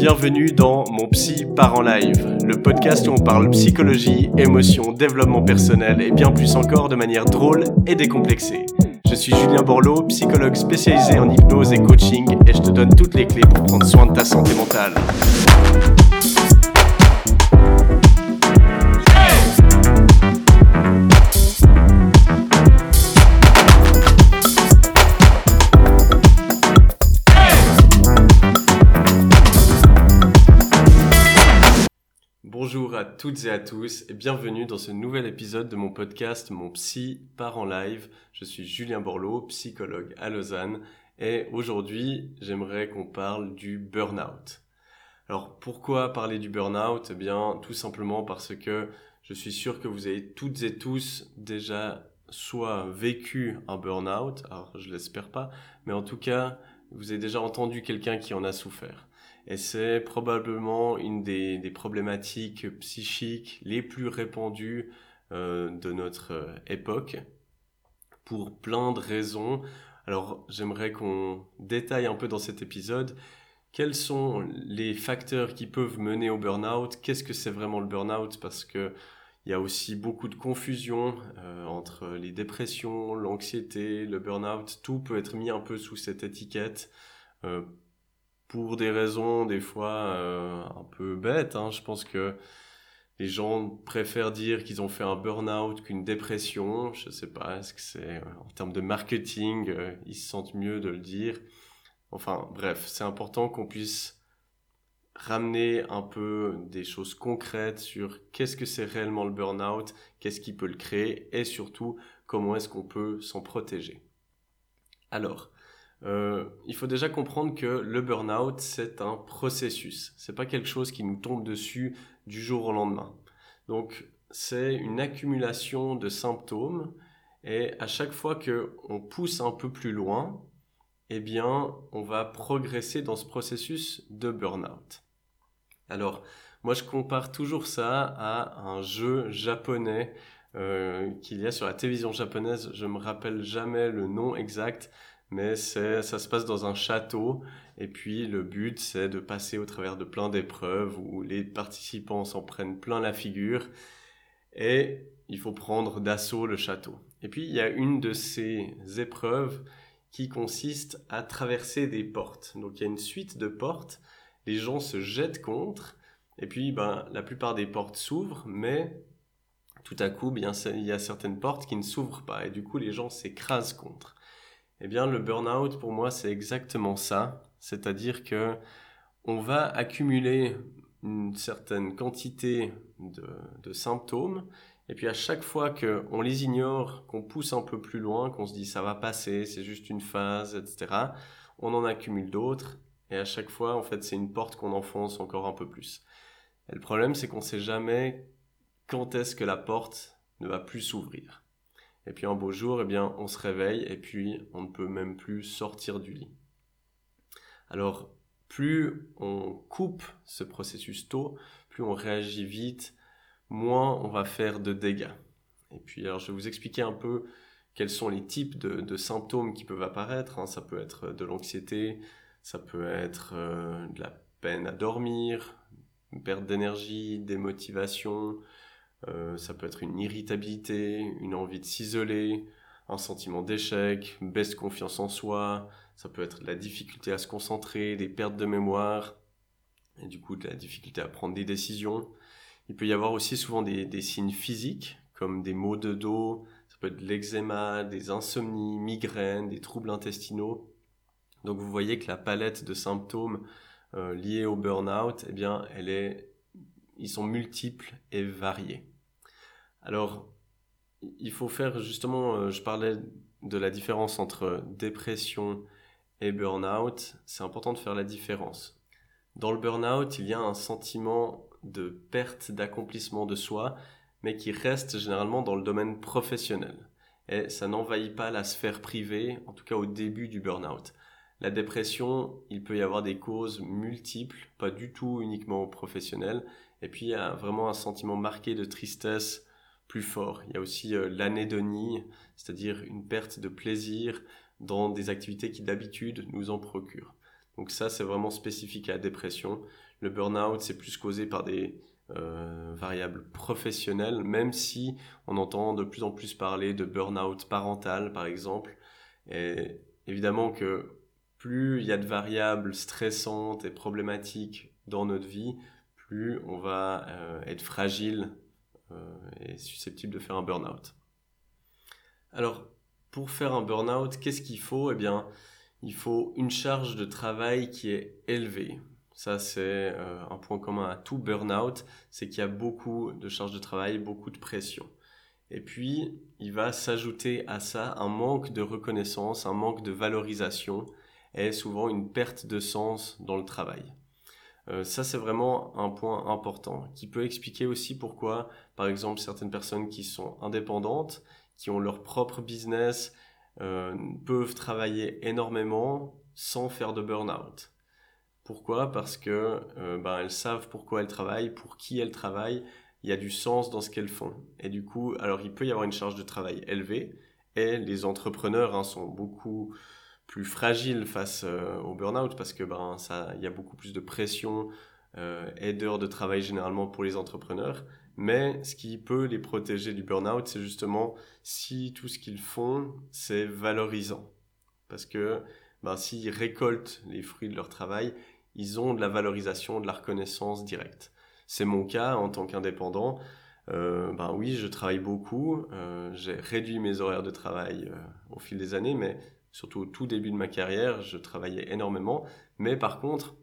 Bienvenue dans Mon Psy part en live, le podcast où on parle psychologie, émotion, développement personnel et bien plus encore de manière drôle et décomplexée. Je suis Julien Borloo, psychologue spécialisé en hypnose et coaching et je te donne toutes les clés pour prendre soin de ta santé mentale. À toutes et à tous et bienvenue dans ce nouvel épisode de mon podcast Mon Psy part en live. Je suis Julien Borloo, psychologue à Lausanne et aujourd'hui j'aimerais qu'on parle du burn-out. Alors pourquoi parler du burn-out? Eh bien tout simplement parce que je suis sûr que vous avez toutes et tous déjà soit vécu un burn-out, alors je l'espère pas, mais en tout cas vous avez déjà entendu quelqu'un qui en a souffert. Et c'est probablement une des, problématiques psychiques les plus répandues euh, de notre euh, époque, pour plein de raisons. Alors j'aimerais qu'on détaille un peu dans cet épisode quels sont les facteurs qui peuvent mener au burn-out, qu'est-ce que c'est vraiment le burn-out, parce que il y a aussi beaucoup de confusion euh, entre les dépressions, l'anxiété, le burn-out, tout peut être mis un peu sous cette étiquette. Pour des raisons des fois euh, un peu bêtes. Hein. Je pense que les gens préfèrent dire qu'ils ont fait un burn-out qu'une dépression. Je sais pas, est-ce que c'est euh, en termes de marketing, euh, ils se sentent mieux de le dire? Enfin, bref, c'est important qu'on puisse ramener un peu des choses concrètes sur qu'est-ce que c'est réellement le burn-out, qu'est-ce qui peut le créer et surtout comment est-ce qu'on peut s'en protéger. Alors, euh, il faut déjà comprendre que le burn-out, c'est un processus. C'est pas quelque chose qui nous tombe dessus du jour au lendemain. Donc, c'est une accumulation de symptômes et à chaque fois que on pousse un peu plus loin, eh bien, on va progresser dans ce processus de burn-out. Alors, moi, je compare toujours ça à un jeu japonais euh, qu'il y a sur la télévision japonaise. Je me rappelle jamais le nom exact, mais ça se passe dans un château et puis le but c'est de passer au travers de plein d'épreuves où les participants s'en prennent plein la figure et il faut prendre d'assaut le château. Et puis il y a une de ces épreuves qui consiste à traverser des portes. Donc il y a une suite de portes, les gens se jettent contre et puis ben la plupart des portes s'ouvrent mais tout à coup bien il y a certaines portes qui ne s'ouvrent pas et du coup les gens s'écrasent contre. Eh bien, le burn-out, pour moi, c'est exactement ça. C'est-à-dire que on va accumuler une certaine quantité de, symptômes, et puis à chaque fois qu'on les ignore, qu'on pousse un peu plus loin, qu'on se dit ça va passer, c'est juste une phase, etc., on en accumule d'autres, et à chaque fois, en fait, c'est une porte qu'on enfonce encore un peu plus. Et le problème, c'est qu'on ne sait jamais quand est-ce que la porte ne va plus s'ouvrir. Et puis un beau jour, eh bien, on se réveille et puis on ne peut même plus sortir du lit. Alors, plus on coupe ce processus tôt, plus on réagit vite, moins on va faire de dégâts. Et puis, alors, je vais vous expliquer un peu quels sont les types de, symptômes qui peuvent apparaître. Hein. Ça peut être de l'anxiété, ça peut être euh, de la peine à dormir, une perte d'énergie, démotivation, euh, ça peut être une irritabilité, une envie de s'isoler, un sentiment d'échec, une baisse de confiance en soi, ça peut être la difficulté à se concentrer, des pertes de mémoire, et du coup de la difficulté à prendre des décisions. Il peut y avoir aussi souvent des, des signes physiques, comme des maux de dos, ça peut être de l'eczéma, des insomnies, migraines, des troubles intestinaux. Donc vous voyez que la palette de symptômes euh, liés au burn-out, eh bien, elle est, ils sont multiples et variés. Alors, il faut faire justement, euh, je parlais de la différence entre dépression et burn-out. C'est important de faire la différence. Dans le burn-out, il y a un sentiment de perte d'accomplissement de soi, mais qui reste généralement dans le domaine professionnel. Et ça n'envahit pas la sphère privée, en tout cas au début du burn-out. La dépression, il peut y avoir des causes multiples, pas du tout uniquement professionnelles. Et puis il y a vraiment un sentiment marqué de tristesse, plus fort. Il y a aussi euh, l'anédonie, c'est-à-dire une perte de plaisir dans des activités qui d'habitude nous en procurent. Donc ça, c'est vraiment spécifique à la dépression. Le burn-out, c'est plus causé par des euh, variables professionnelles, même si on entend de plus en plus parler de burn-out parental, par exemple. Évidemment que plus il y a de variables stressantes et problématiques dans notre vie, plus on va euh, être fragile euh, et susceptible de faire un burn-out. Alors, pour faire un burn-out, qu'est-ce qu'il faut? Eh bien, il faut une charge de travail qui est élevée. Ça, c'est euh, un point commun à tout burn-out, c'est qu'il y a beaucoup de charges de travail, beaucoup de pression. Et puis, il va s'ajouter à ça un manque de reconnaissance, un manque de valorisation et souvent une perte de sens dans le travail. Euh, ça, c'est vraiment un point important qui peut expliquer aussi pourquoi, par exemple, certaines personnes qui sont indépendantes, qui ont leur propre business, euh, peuvent travailler énormément sans faire de burn-out. Pourquoi? Parce que euh, ben, elles savent pourquoi elles travaillent, pour qui elles travaillent, il y a du sens dans ce qu'elles font. Et du coup, alors il peut y avoir une charge de travail élevée, et les entrepreneurs hein, sont beaucoup plus fragiles face euh, au burn-out parce que ben ça il y a beaucoup plus de pression euh, et d'heures de travail généralement pour les entrepreneurs. Mais ce qui peut les protéger du burn-out c'est justement si tout ce qu'ils font c'est valorisant. Parce que ben s'ils récoltent les fruits de leur travail ils ont de la valorisation de la reconnaissance directe. C'est mon cas en tant qu'indépendant. Euh, ben oui, je travaille beaucoup. J'ai réduit mes horaires de travail au fil des années, mais surtout au tout début de ma carrière, je travaillais énormément, mais par contre,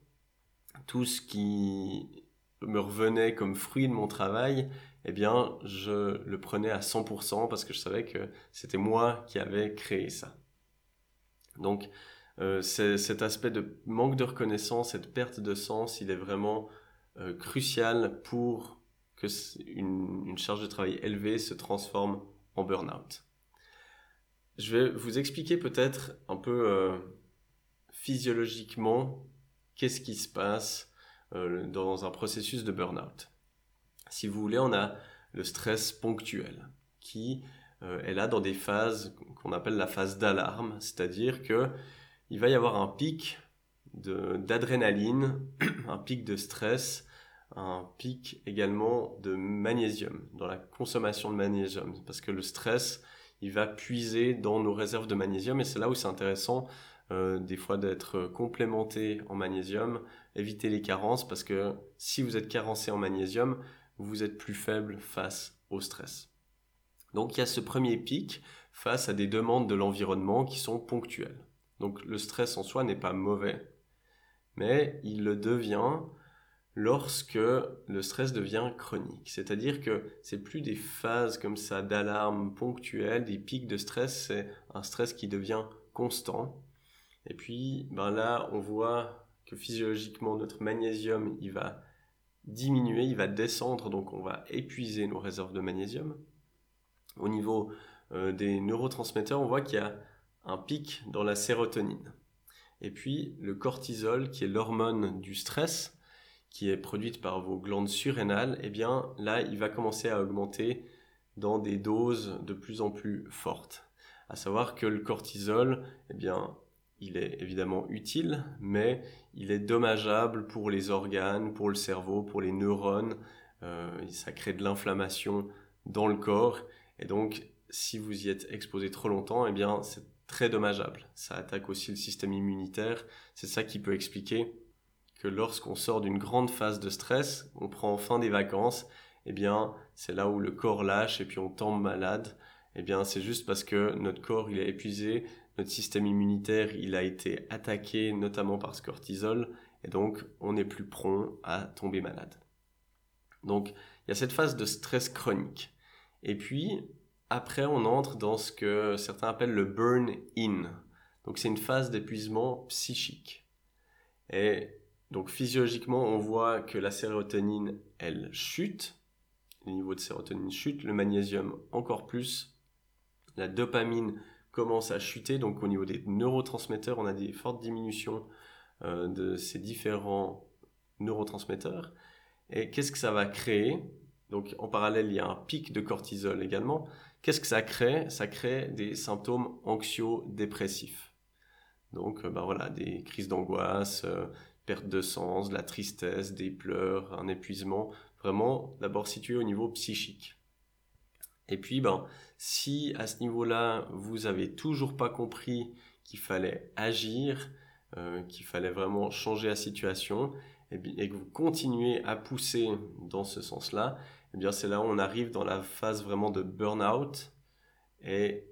tout ce qui me revenait comme fruit de mon travail, eh bien, je le prenais à 100% parce que je savais que c'était moi qui avais créé ça. Donc, euh, cet aspect de manque de reconnaissance, cette perte de sens, il est vraiment euh, crucial pour que une charge de travail élevée se transforme en burn-out. Je vais vous expliquer peut-être un peu euh, physiologiquement qu'est-ce qui se passe euh, dans un processus de burn-out. Si vous voulez, on a le stress ponctuel qui euh, est là dans des phases qu'on appelle la phase d'alarme, c'est-à-dire que il va y avoir un pic d'adrénaline, un pic de stress, un pic également de magnésium, dans la consommation de magnésium, parce que le stress il va puiser dans nos réserves de magnésium et c'est là où c'est intéressant euh, des fois d'être complémenté en magnésium, éviter les carences parce que si vous êtes carencé en magnésium, vous êtes plus faible face au stress. Donc il y a ce premier pic face à des demandes de l'environnement qui sont ponctuelles. Donc le stress en soi n'est pas mauvais, mais il le devient lorsque le stress devient chronique. C'est-à-dire que c'est plus des phases comme ça d'alarme ponctuelles, des pics de stress, c'est un stress qui devient constant. Et puis ben là, on voit que physiologiquement notre magnésium, il va diminuer, il va descendre, donc on va épuiser nos réserves de magnésium. Au niveau euh, des neurotransmetteurs, on voit qu'il y a un pic dans la sérotonine. Et puis le cortisol, qui est l'hormone du stress, qui est produite par vos glandes surrénales, eh bien là, il va commencer à augmenter dans des doses de plus en plus fortes. À savoir que le cortisol, eh bien, il est évidemment utile, mais il est dommageable pour les organes, pour le cerveau, pour les neurones. Euh, ça crée de l'inflammation dans le corps. Et donc, si vous y êtes exposé trop longtemps, eh bien, c'est très dommageable. Ça attaque aussi le système immunitaire. C'est ça qui peut expliquer que lorsqu'on sort d'une grande phase de stress, on prend enfin des vacances, eh bien, c'est là où le corps lâche et puis on tombe malade. Eh bien, c'est juste parce que notre corps, il est épuisé, notre système immunitaire, il a été attaqué notamment par ce cortisol, et donc on est plus prompt à tomber malade. Donc, il y a cette phase de stress chronique. Et puis, après, on entre dans ce que certains appellent le burn-in. Donc, c'est une phase d'épuisement psychique. Et donc physiologiquement, on voit que la sérotonine, elle chute, le niveau de sérotonine chute, le magnésium encore plus, la dopamine commence à chuter, donc au niveau des neurotransmetteurs, on a des fortes diminutions euh, de ces différents neurotransmetteurs. Et qu'est-ce que ça va créer? Donc en parallèle, il y a un pic de cortisol également. Qu'est-ce que ça crée? Ça crée des symptômes anxio-dépressifs. Donc, ben voilà, des crises d'angoisse, perte de sens, la tristesse, des pleurs, un épuisement, vraiment d'abord situé au niveau psychique. Et puis, ben, si à ce niveau-là, vous avez toujours pas compris qu'il fallait agir, euh, qu'il fallait vraiment changer la situation, et, et, que vous continuez à pousser dans ce sens-là, eh bien, c'est là où on arrive dans la phase vraiment de burn-out. Et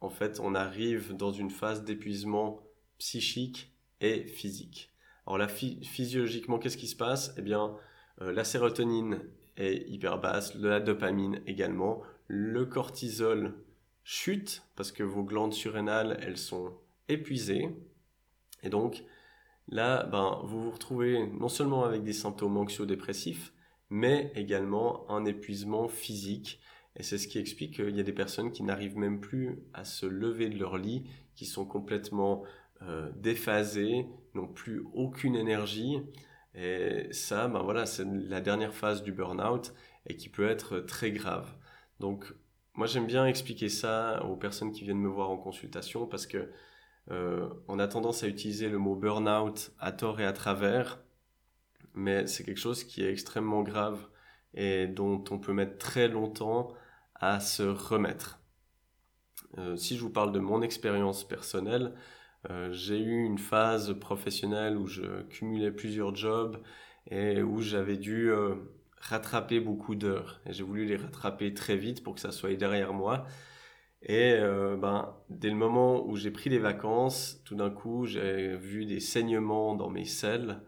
en fait, on arrive dans une phase d'épuisement psychique et physique. Alors là, physiologiquement, qu'est-ce qui se passe? Eh bien, euh, la sérotonine est hyper basse, la dopamine également, le cortisol chute parce que vos glandes surrénales, elles sont épuisées. Et donc, là, ben, vous vous retrouvez non seulement avec des symptômes anxio-dépressifs, mais également un épuisement physique. Et c'est ce qui explique qu'il y a des personnes qui n'arrivent même plus à se lever de leur lit, qui sont complètement euh, déphasées, n'ont plus aucune énergie. Et ça, ben voilà, c'est la dernière phase du burn-out et qui peut être très grave. Donc, moi, j'aime bien expliquer ça aux personnes qui viennent me voir en consultation parce que euh, on a tendance à utiliser le mot burn-out à tort et à travers, mais c'est quelque chose qui est extrêmement grave et dont on peut mettre très longtemps à se remettre. Euh, si je vous parle de mon expérience personnelle, euh, j'ai eu une phase professionnelle où je cumulais plusieurs jobs et où j'avais dû euh, rattraper beaucoup d'heures. J'ai voulu les rattraper très vite pour que ça soit derrière moi. Et euh, ben, dès le moment où j'ai pris les vacances, tout d'un coup, j'ai vu des saignements dans mes selles.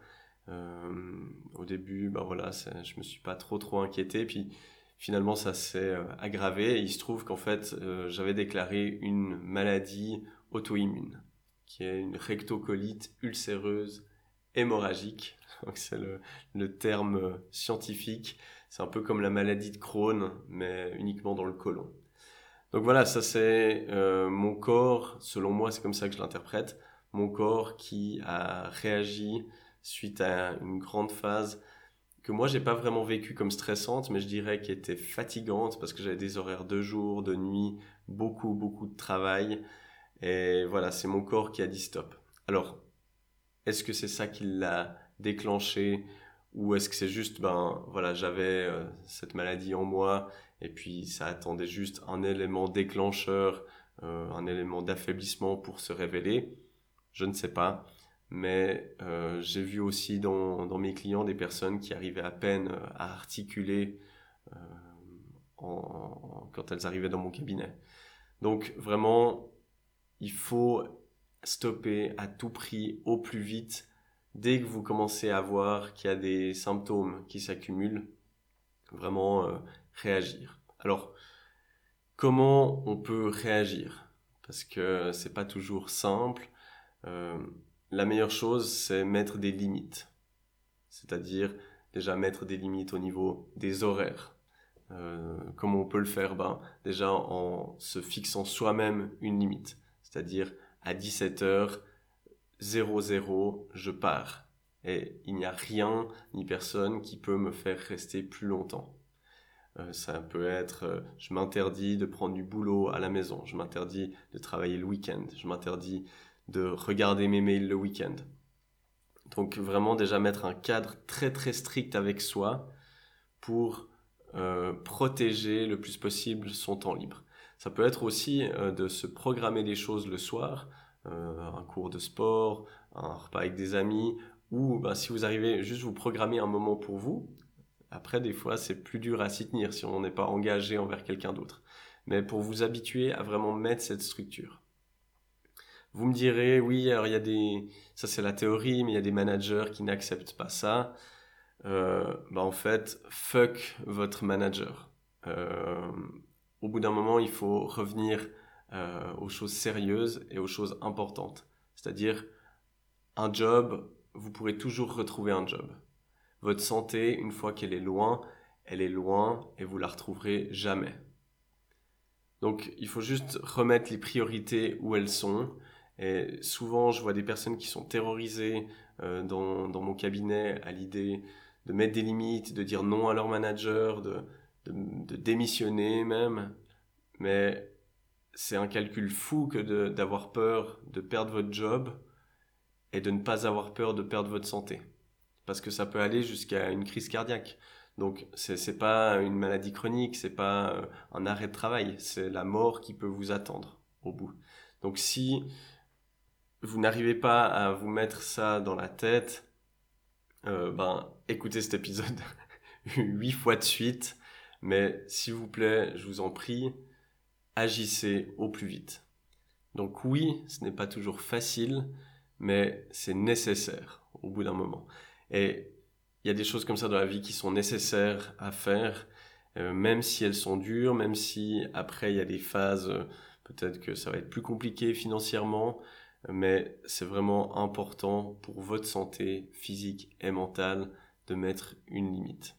au début, ben voilà, je me suis pas trop trop inquiété. Puis finalement, ça s'est aggravé. Il se trouve qu'en fait, j'avais déclaré une maladie auto-immune qui est une rectocolite ulcéreuse hémorragique. C'est le, terme scientifique. C'est un peu comme la maladie de Crohn, mais uniquement dans le côlon. Donc voilà, ça c'est euh, mon corps, selon moi c'est comme ça que je l'interprète, mon corps qui a réagi suite à une grande phase que moi j'ai pas vraiment vécu comme stressante, mais je dirais qu'elle était fatigante parce que j'avais des horaires de jour, de nuit, beaucoup beaucoup de travail, et voilà, c'est mon corps qui a dit stop. Alors, est-ce que c'est ça qui l'a déclenché ou est-ce que c'est juste, ben voilà, j'avais euh, cette maladie en moi et puis ça attendait juste un élément déclencheur, euh, un élément d'affaiblissement pour se révéler? Je ne sais pas. Mais euh, j'ai vu aussi dans, dans, mes clients des personnes qui arrivaient à peine à articuler quand elles arrivaient dans mon cabinet. Donc vraiment, il faut stopper à tout prix, au plus vite, dès que vous commencez à voir qu'il y a des symptômes qui s'accumulent, vraiment euh, réagir. Alors, comment on peut réagir? Parce que c'est pas toujours simple. Euh, la meilleure chose, c'est mettre des limites. C'est-à-dire déjà mettre des limites au niveau des horaires. Euh, comment on peut le faire? Ben, Déjà en se fixant soi-même une limite. C'est-à-dire à 17h, 00, je pars. Et il n'y a rien ni personne qui peut me faire rester plus longtemps. Euh, ça peut être, euh, je m'interdis de prendre du boulot à la maison, je m'interdis de travailler le week-end, je m'interdis de regarder mes mails le week-end. Donc vraiment déjà mettre un cadre très très strict avec soi pour euh, protéger le plus possible son temps libre. Ça peut être aussi euh, de se programmer des choses le soir, euh, un cours de sport, un repas avec des amis, ou bah, si vous arrivez juste vous programmer un moment pour vous. Après, des fois, c'est plus dur à s'y tenir si on n'est pas engagé envers quelqu'un d'autre. Mais pour vous habituer à vraiment mettre cette structure. Vous me direz, oui, alors il y a des, ça c'est la théorie, mais il y a des managers qui n'acceptent pas ça. Euh, bah en fait, fuck votre manager. Euh, au bout d'un moment, il faut revenir euh, aux choses sérieuses et aux choses importantes. C'est-à-dire, un job, vous pourrez toujours retrouver un job. Votre santé, une fois qu'elle est loin, elle est loin et vous la retrouverez jamais. Donc, il faut juste remettre les priorités où elles sont. Et souvent, je vois des personnes qui sont terrorisées euh, dans, dans, mon cabinet à l'idée de mettre des limites, de dire non à leur manager, de, de, démissionner même. Mais c'est un calcul fou que d'avoir peur de perdre votre job est de ne pas avoir peur de perdre votre santé. Parce que ça peut aller jusqu'à une crise cardiaque. Donc c'est pas une maladie chronique, c'est pas euh, un arrêt de travail, c'est la mort qui peut vous attendre au bout. Donc si vous n'arrivez pas à vous mettre ça dans la tête, euh, ben écoutez cet épisode huit fois de suite, mais s'il vous plaît, je vous en prie, agissez au plus vite. Donc oui, ce n'est pas toujours facile, mais c'est nécessaire au bout d'un moment. Et il y a des choses comme ça dans la vie qui sont nécessaires à faire, euh, même si elles sont dures, même si après il y a des phases, peut-être que ça va être plus compliqué financièrement, mais c'est vraiment important pour votre santé physique et mentale de mettre une limite.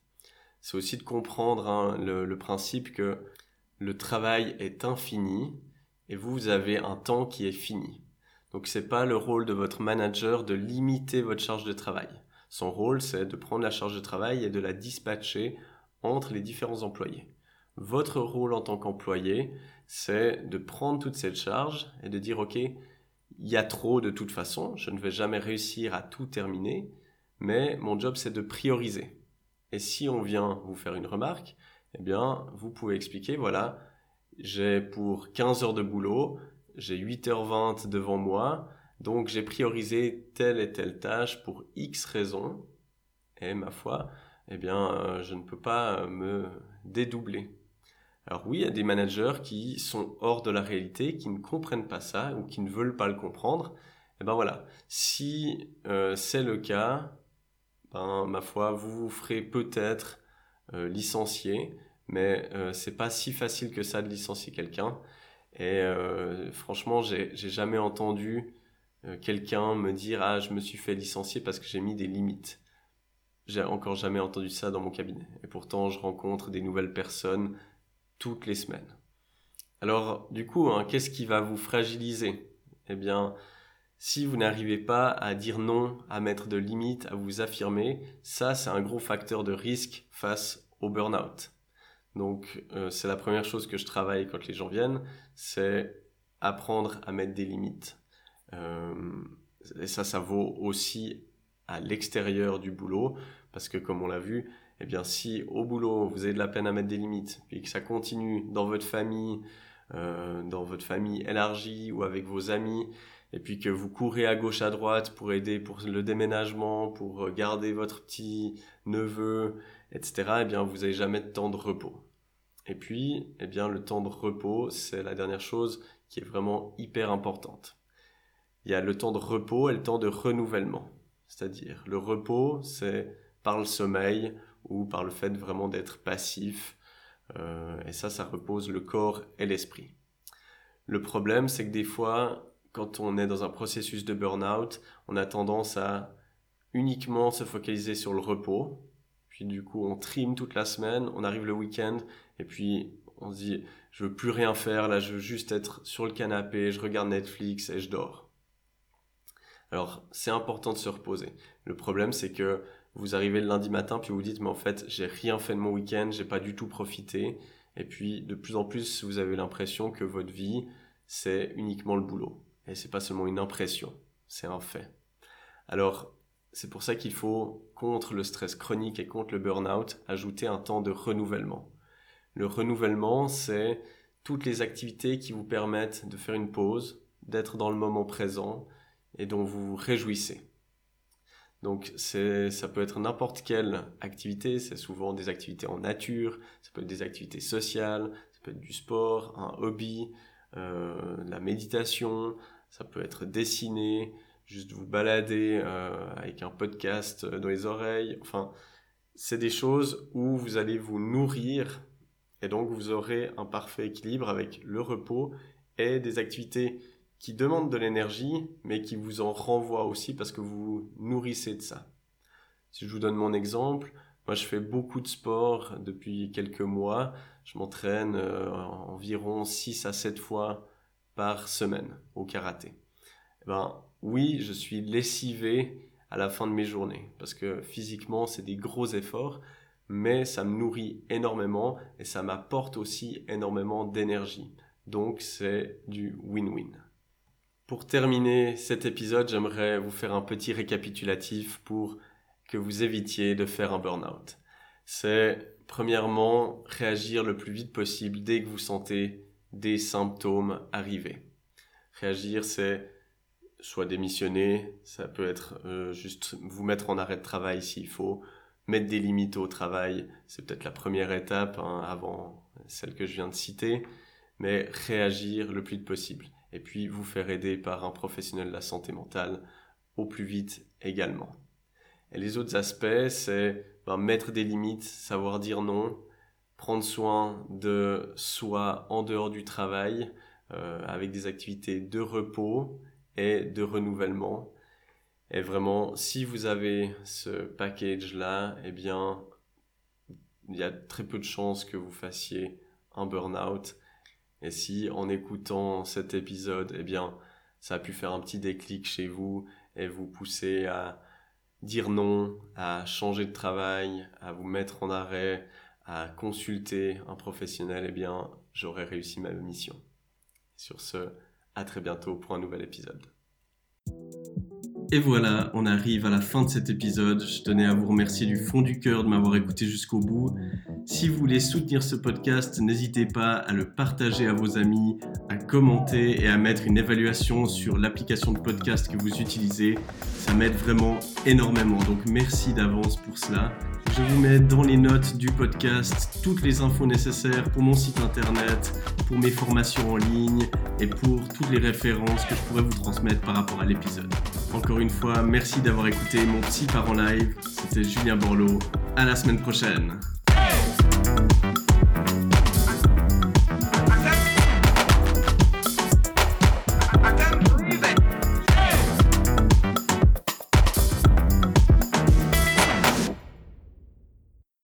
C'est aussi de comprendre hein, le, principe que le travail est infini et vous, vous avez un temps qui est fini. Donc c'est pas le rôle de votre manager de limiter votre charge de travail. Son rôle, c'est de prendre la charge de travail et de la dispatcher entre les différents employés. Votre rôle en tant qu'employé, c'est de prendre toute cette charge et de dire, OK, il y a trop de toute façon, je ne vais jamais réussir à tout terminer, mais mon job, c'est de prioriser. Et si on vient vous faire une remarque, eh bien, vous pouvez expliquer, voilà, j'ai pour 15 heures de boulot, j'ai 8h20 devant moi, donc j'ai priorisé telle et telle tâche pour X raisons, et ma foi, eh bien, euh, je ne peux pas me dédoubler. Alors oui, il y a des managers qui sont hors de la réalité, qui ne comprennent pas ça ou qui ne veulent pas le comprendre. Et eh ben voilà, si euh, c'est le cas, ben ma foi, vous vous ferez peut-être euh, licencier, mais euh, c'est pas si facile que ça de licencier quelqu'un. Et euh, franchement, j'ai jamais entendu quelqu'un me dire ah je me suis fait licencier parce que j'ai mis des limites. J'ai encore jamais entendu ça dans mon cabinet. Et pourtant, je rencontre des nouvelles personnes toutes les semaines. Alors, du coup, hein, qu'est-ce qui va vous fragiliser? Eh bien, si vous n'arrivez pas à dire non, à mettre de limites, à vous affirmer, ça, c'est un gros facteur de risque face au burn-out. Donc euh, c'est la première chose que je travaille quand les gens viennent, c'est apprendre à mettre des limites. Euh, et ça, ça vaut aussi à l'extérieur du boulot, parce que comme on l'a vu, eh bien si au boulot vous avez de la peine à mettre des limites, puis que ça continue dans votre famille, euh, dans votre famille élargie ou avec vos amis, et puis que vous courez à gauche à droite pour aider pour le déménagement, pour garder votre petit neveu, etc., eh bien, vous n'avez jamais de temps de repos. Et puis, eh bien, le temps de repos, c'est la dernière chose qui est vraiment hyper importante. Il y a le temps de repos et le temps de renouvellement. C'est-à-dire, le repos, c'est par le sommeil ou par le fait vraiment d'être passif. Euh, et ça, ça repose le corps et l'esprit. Le problème, c'est que des fois, quand on est dans un processus de burn-out, on a tendance à uniquement se focaliser sur le repos, puis du coup, on trime toute la semaine, on arrive le week-end, et puis on se dit, je veux plus rien faire, là, je veux juste être sur le canapé, je regarde Netflix et je dors. Alors, c'est important de se reposer. Le problème, c'est que vous arrivez le lundi matin, puis vous dites, mais en fait, j'ai rien fait de mon week-end, j'ai pas du tout profité. Et puis, de plus en plus, vous avez l'impression que votre vie, c'est uniquement le boulot. Et c'est pas seulement une impression, c'est un fait. Alors, c'est pour ça qu'il faut, contre le stress chronique et contre le burn-out, ajouter un temps de renouvellement. Le renouvellement, c'est toutes les activités qui vous permettent de faire une pause, d'être dans le moment présent et dont vous vous réjouissez. Donc ça peut être n'importe quelle activité, c'est souvent des activités en nature, ça peut être des activités sociales, ça peut être du sport, un hobby, euh, la méditation, ça peut être dessiner, juste vous balader euh, avec un podcast euh, dans les oreilles. Enfin, c'est des choses où vous allez vous nourrir et donc vous aurez un parfait équilibre avec le repos et des activités qui demandent de l'énergie mais qui vous en renvoient aussi parce que vous vous nourrissez de ça. Si je vous donne mon exemple, moi je fais beaucoup de sport depuis quelques mois. Je m'entraîne euh, environ 6 à 7 fois par semaine au karaté. Eh ben, oui, je suis lessivé à la fin de mes journées parce que physiquement, c'est des gros efforts, mais ça me nourrit énormément et ça m'apporte aussi énormément d'énergie. Donc, c'est du win-win. Pour terminer cet épisode, j'aimerais vous faire un petit récapitulatif pour que vous évitiez de faire un burn-out. C'est premièrement réagir le plus vite possible dès que vous sentez des symptômes arriver. Réagir, c'est soit démissionner, ça peut être euh, juste vous mettre en arrêt de travail s'il faut, mettre des limites au travail, c'est peut-être la première étape hein, avant celle que je viens de citer, mais réagir le plus vite possible et puis vous faire aider par un professionnel de la santé mentale au plus vite également. Et les autres aspects, c'est ben, mettre des limites, savoir dire non, prendre soin de soi en dehors du travail, euh, avec des activités de repos et de renouvellement. Et vraiment, si vous avez ce package-là, eh bien, il y a très peu de chances que vous fassiez un burn-out et si en écoutant cet épisode, eh bien, ça a pu faire un petit déclic chez vous et vous pousser à dire non, à changer de travail, à vous mettre en arrêt, à consulter un professionnel, eh bien, j'aurai réussi ma mission. Sur ce, à très bientôt pour un nouvel épisode. Et voilà, on arrive à la fin de cet épisode. Je tenais à vous remercier du fond du cœur de m'avoir écouté jusqu'au bout. Si vous voulez soutenir ce podcast, n'hésitez pas à le partager à vos amis, à commenter et à mettre une évaluation sur l'application de podcast que vous utilisez. Ça m'aide vraiment énormément. Donc merci d'avance pour cela. Je vous mets dans les notes du podcast toutes les infos nécessaires pour mon site internet, pour mes formations en ligne et pour toutes les références que je pourrais vous transmettre par rapport à l'épisode. Encore une fois, merci d'avoir écouté mon petit part en live. C'était Julien Borloo. À la semaine prochaine.